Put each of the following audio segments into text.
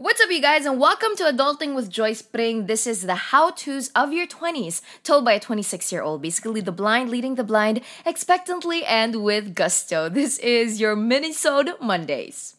What's up, you guys, and welcome to Adulting with Joyce Pring. This is the how to's of your 20s, told by a 26 year old, basically the blind leading the blind, expectantly and with gusto. This is your Minisode Mondays.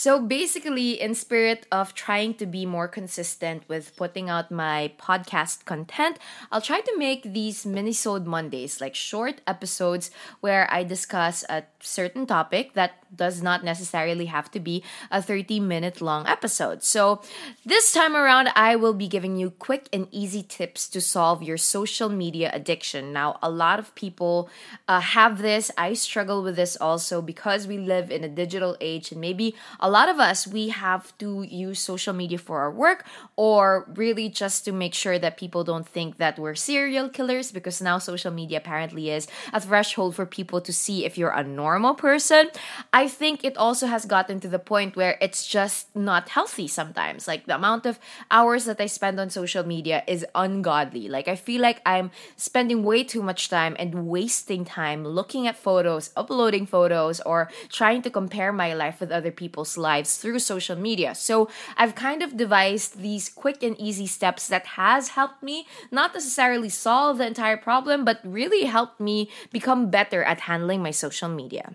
So basically, in spirit of trying to be more consistent with putting out my podcast content, I'll try to make these minisode Mondays, like short episodes where I discuss a certain topic that does not necessarily have to be a 30 minute long episode. So this time around, I will be giving you quick and easy tips to solve your social media addiction. Now, a lot of people uh, have this. I struggle with this also because we live in a digital age and maybe a a lot of us we have to use social media for our work or really just to make sure that people don't think that we're serial killers because now social media apparently is a threshold for people to see if you're a normal person. I think it also has gotten to the point where it's just not healthy sometimes. Like the amount of hours that I spend on social media is ungodly. Like I feel like I'm spending way too much time and wasting time looking at photos, uploading photos, or trying to compare my life with other people's lives through social media. So I've kind of devised these quick and easy steps that has helped me not necessarily solve the entire problem, but really helped me become better at handling my social media.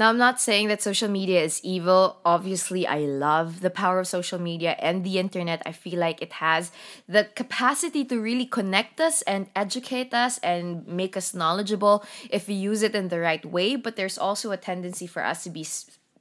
Now, I'm not saying that social media is evil. Obviously, I love the power of social media and the internet. I feel like it has the capacity to really connect us and educate us and make us knowledgeable if we use it in the right way. But there's also a tendency for us to be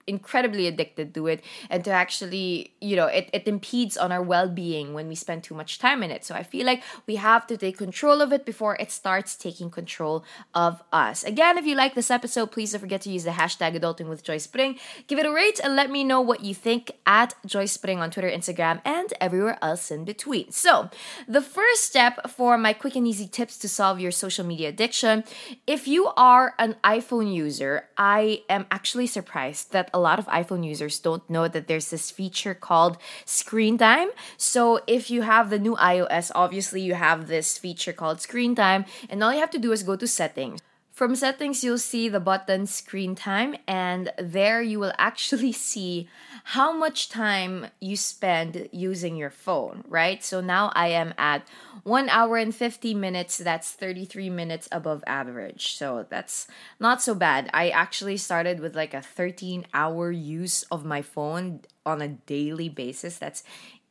incredibly addicted to it and to actually you know it, it impedes on our well-being when we spend too much time in it. So i feel like we have to take control of it before it starts taking control of us. Again if you like this episode please don't forget to use the hashtag adulting with Joyce Pring. Give it a rate and let me know what you think at Joyce Pring on twitter instagram and everywhere else in between. So the first step for my quick and easy tips to solve your social media addiction. If you are an iphone user i am actually surprised that a a lot of iPhone users don't know that there's this feature called screen time. So if you have the new iOS, obviously you have this feature called screen time, and all you have to do is go to settings. From settings, you'll see the button screen time, and there you will actually see how much time you spend using your phone, right? So now I am at one hour and 50 minutes. That's 33 minutes above average. So that's not so bad. I actually started with like a 13 hour use of my phone on a daily basis. That's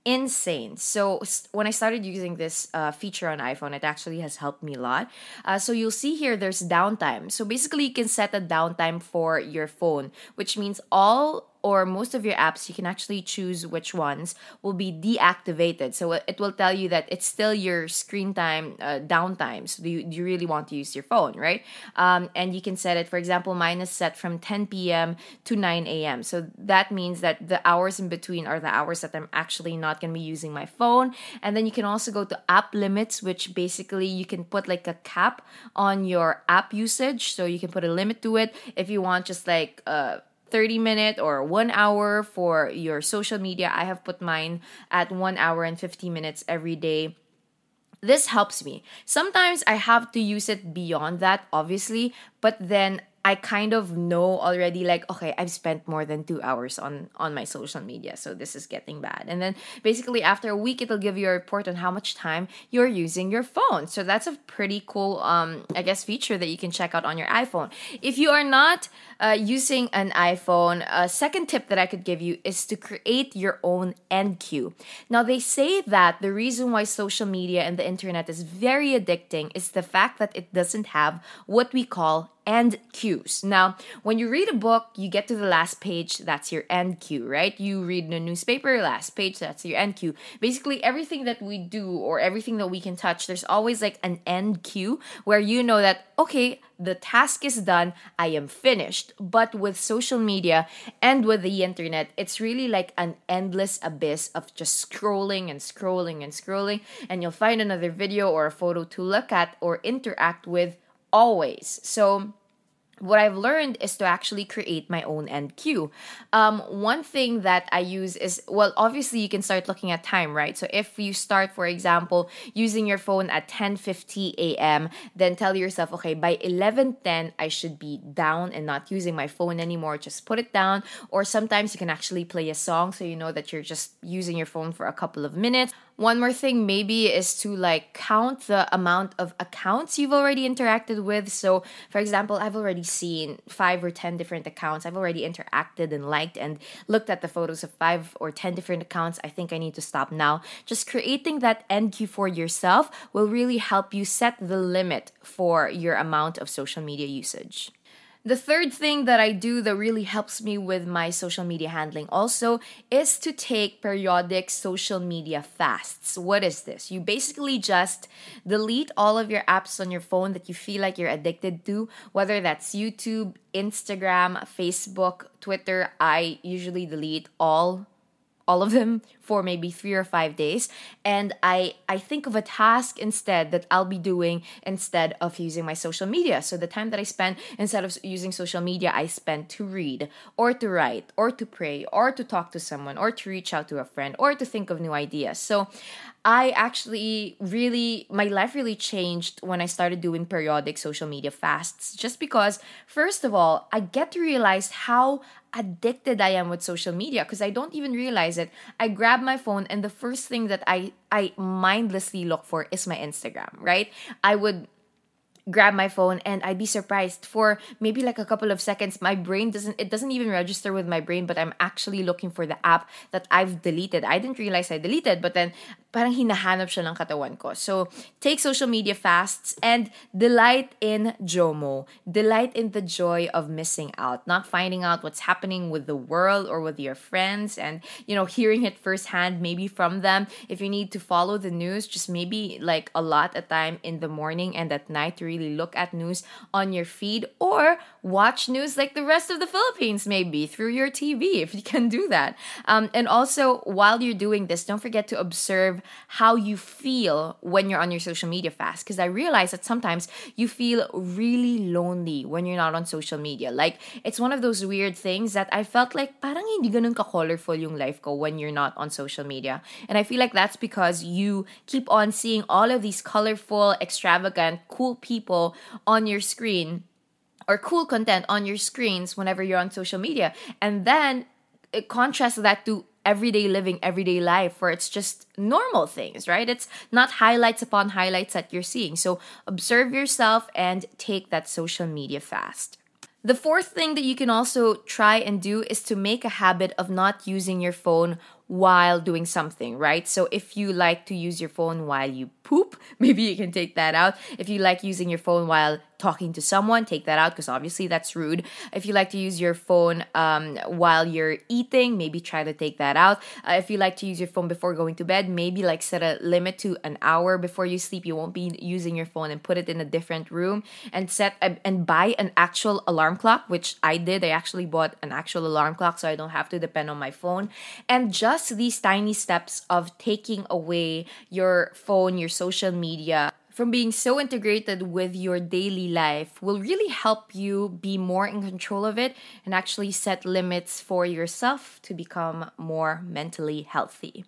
insane. So when I started using this uh, feature on iPhone, it actually has helped me a lot. Uh, so you'll see here there's downtime. So basically, you can set a downtime for your phone, which means all or most of your apps, you can actually choose which ones will be deactivated. So it will tell you that it's still your screen time, uh, downtime. So do you, do you really want to use your phone, right? Um, and you can set it, for example, mine is set from 10 p.m. to 9 a.m. So that means that the hours in between are the hours that I'm actually not going to be using my phone. And then you can also go to app limits, which basically you can put like a cap on your app usage. So you can put a limit to it if you want just like, uh, 30 minute or 1 hour for your social media. I have put mine at 1 hour and 50 minutes every day. This helps me. Sometimes I have to use it beyond that, obviously, but then I kind of know already like okay I've spent more than 2 hours on on my social media so this is getting bad. And then basically after a week it'll give you a report on how much time you're using your phone. So that's a pretty cool um I guess feature that you can check out on your iPhone. If you are not uh, using an iPhone a second tip that I could give you is to create your own end cue now they say that the reason why social media and the internet is very addicting is the fact that it doesn't have what we call end cues. Now, when you read a book, you get to the last page, that's your end cue, right? You read the newspaper, last page, that's your end cue. Basically, everything that we do or everything that we can touch, there's always like an end cue where you know that, okay, the task is done, I am finished. But with social media and with the internet, it's really like an endless abyss of just scrolling and scrolling and scrolling, and you'll find another video or a photo to look at or interact with always. So, what I've learned is to actually create my own end cue. Um, one thing that I use is well, obviously you can start looking at time, right? So if you start, for example, using your phone at 10:50 a.m., then tell yourself, okay, by 11:10 I should be down and not using my phone anymore. Just put it down. Or sometimes you can actually play a song so you know that you're just using your phone for a couple of minutes. One more thing maybe is to like count the amount of accounts you've already interacted with. So, for example, I've already seen five or 10 different accounts. I've already interacted and liked and looked at the photos of five or 10 different accounts. I think I need to stop now. Just creating that cue for yourself will really help you set the limit for your amount of social media usage. The third thing that I do that really helps me with my social media handling also is to take periodic social media fasts. What is this? You basically just delete all of your apps on your phone that you feel like you're addicted to, whether that's YouTube, Instagram, Facebook, Twitter. I usually delete all all of them for maybe three or five days and i i think of a task instead that i'll be doing instead of using my social media so the time that i spend instead of using social media i spend to read or to write or to pray or to talk to someone or to reach out to a friend or to think of new ideas so I actually really, my life really changed when I started doing periodic social media fasts. Just because, first of all, I get to realize how addicted I am with social media because I don't even realize it. I grab my phone and the first thing that I I mindlessly look for is my Instagram, right? I would grab my phone and I'd be surprised for maybe like a couple of seconds my brain doesn't it doesn't even register with my brain but I'm actually looking for the app that I've deleted. I didn't realize I deleted but then parang hinahanap siya ng katawan ko. So take social media fasts and delight in JOMO. Delight in the joy of missing out, not finding out what's happening with the world or with your friends and you know hearing it firsthand maybe from them. If you need to follow the news, just maybe like a lot of time in the morning and at night to really look at news on your feed or watch news like the rest of the Philippines, maybe through your TV, if you can do that. Um, and also, while you're doing this, don't forget to observe how you feel when you're on your social media fast. Because I realize that sometimes you feel really lonely when you're not on social media. Like, it's one of those weird things that I felt like parang hindi ganun ka-colorful yung life ko when you're not on social media. And I feel like that's because you keep on seeing all of these colorful, extravagant, cool people on your screen or cool content on your screens whenever you're on social media. And then it contrasts that to everyday living, everyday life where it's just normal things, right? It's not highlights upon highlights that you're seeing. So observe yourself and take that social media fast. The fourth thing that you can also try and do is to make a habit of not using your phone while doing something, right? So if you like to use your phone while you poop, maybe you can take that out. If you like using your phone while talking to someone, take that out because obviously that's rude. If you like to use your phone um, while you're eating, maybe try to take that out. Uh, if you like to use your phone before going to bed, maybe like set a limit to an hour before you sleep. You won't be using your phone and put it in a different room and set a, and buy an actual alarm clock, which I did. I actually bought an actual alarm clock so I don't have to depend on my phone. And just these tiny steps of taking away your phone, your social media from being so integrated with your daily life will really help you be more in control of it and actually set limits for yourself to become more mentally healthy.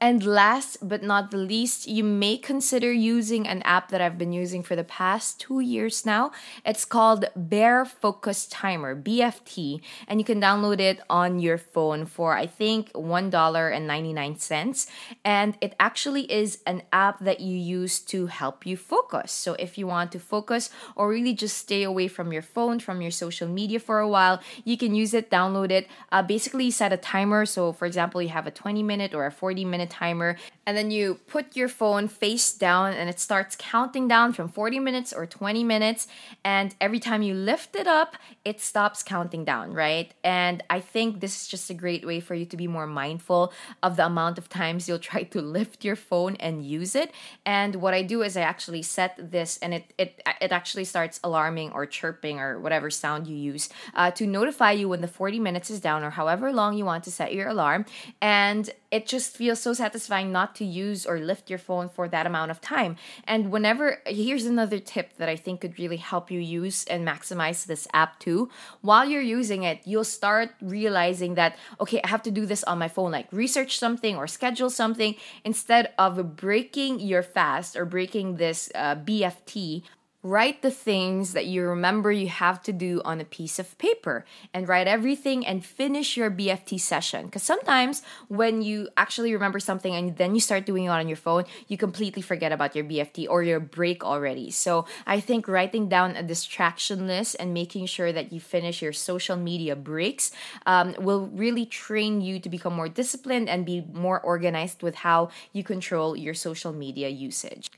And last but not the least, you may consider using an app that I've been using for the past two years now. It's called Bear Focus Timer, BFT, and you can download it on your phone for I think $1.99. And it actually is an app that you use to help you focus. So if you want to focus or really just stay away from your phone, from your social media for a while, you can use it, download it. Uh, basically, set a timer. So, for example, you have a 20 minute or a 40 minute timer and then you put your phone face down and it starts counting down from 40 minutes or 20 minutes and every time you lift it up it stops counting down right? And i think this is just a great way for you to be more mindful of the amount of times you'll try to lift your phone and use it. And what i do is i actually set this and it it, it actually starts alarming or chirping or whatever sound you use uh, to notify you when the 40 minutes is down or however long you want to set your alarm. And it just feels so satisfying not to use or lift your phone for that amount of time. And whenever, here's another tip that I think could really help you use and maximize this app too. While you're using it, you'll start realizing that, okay, I have to do this on my phone, like research something or schedule something instead of breaking your fast or breaking this uh, BFT Write the things that you remember you have to do on a piece of paper and write everything and finish your BFT session. Because sometimes when you actually remember something and then you start doing it on your phone, you completely forget about your BFT or your break already. So I think writing down a distraction list and making sure that you finish your social media breaks um, will really train you to become more disciplined and be more organized with how you control your social media usage.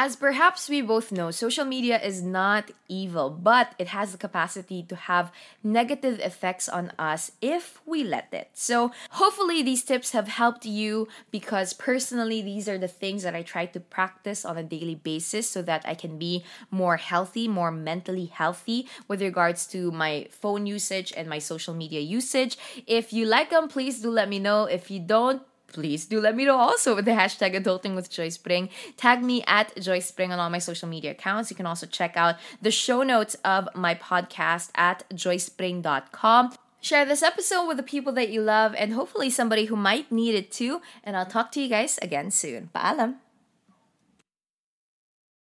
As perhaps we both know, social media is not evil, but it has the capacity to have negative effects on us if we let it. So, hopefully, these tips have helped you because personally, these are the things that I try to practice on a daily basis so that I can be more healthy, more mentally healthy with regards to my phone usage and my social media usage. If you like them, please do let me know. If you don't, please do let me know also with the hashtag adulting with Joyce Pring. Tag me at Joyce Pring on all my social media accounts. You can also check out the show notes of my podcast at joycepring.com. Share this episode with the people that you love and hopefully somebody who might need it too. And I'll talk to you guys again soon. Paalam!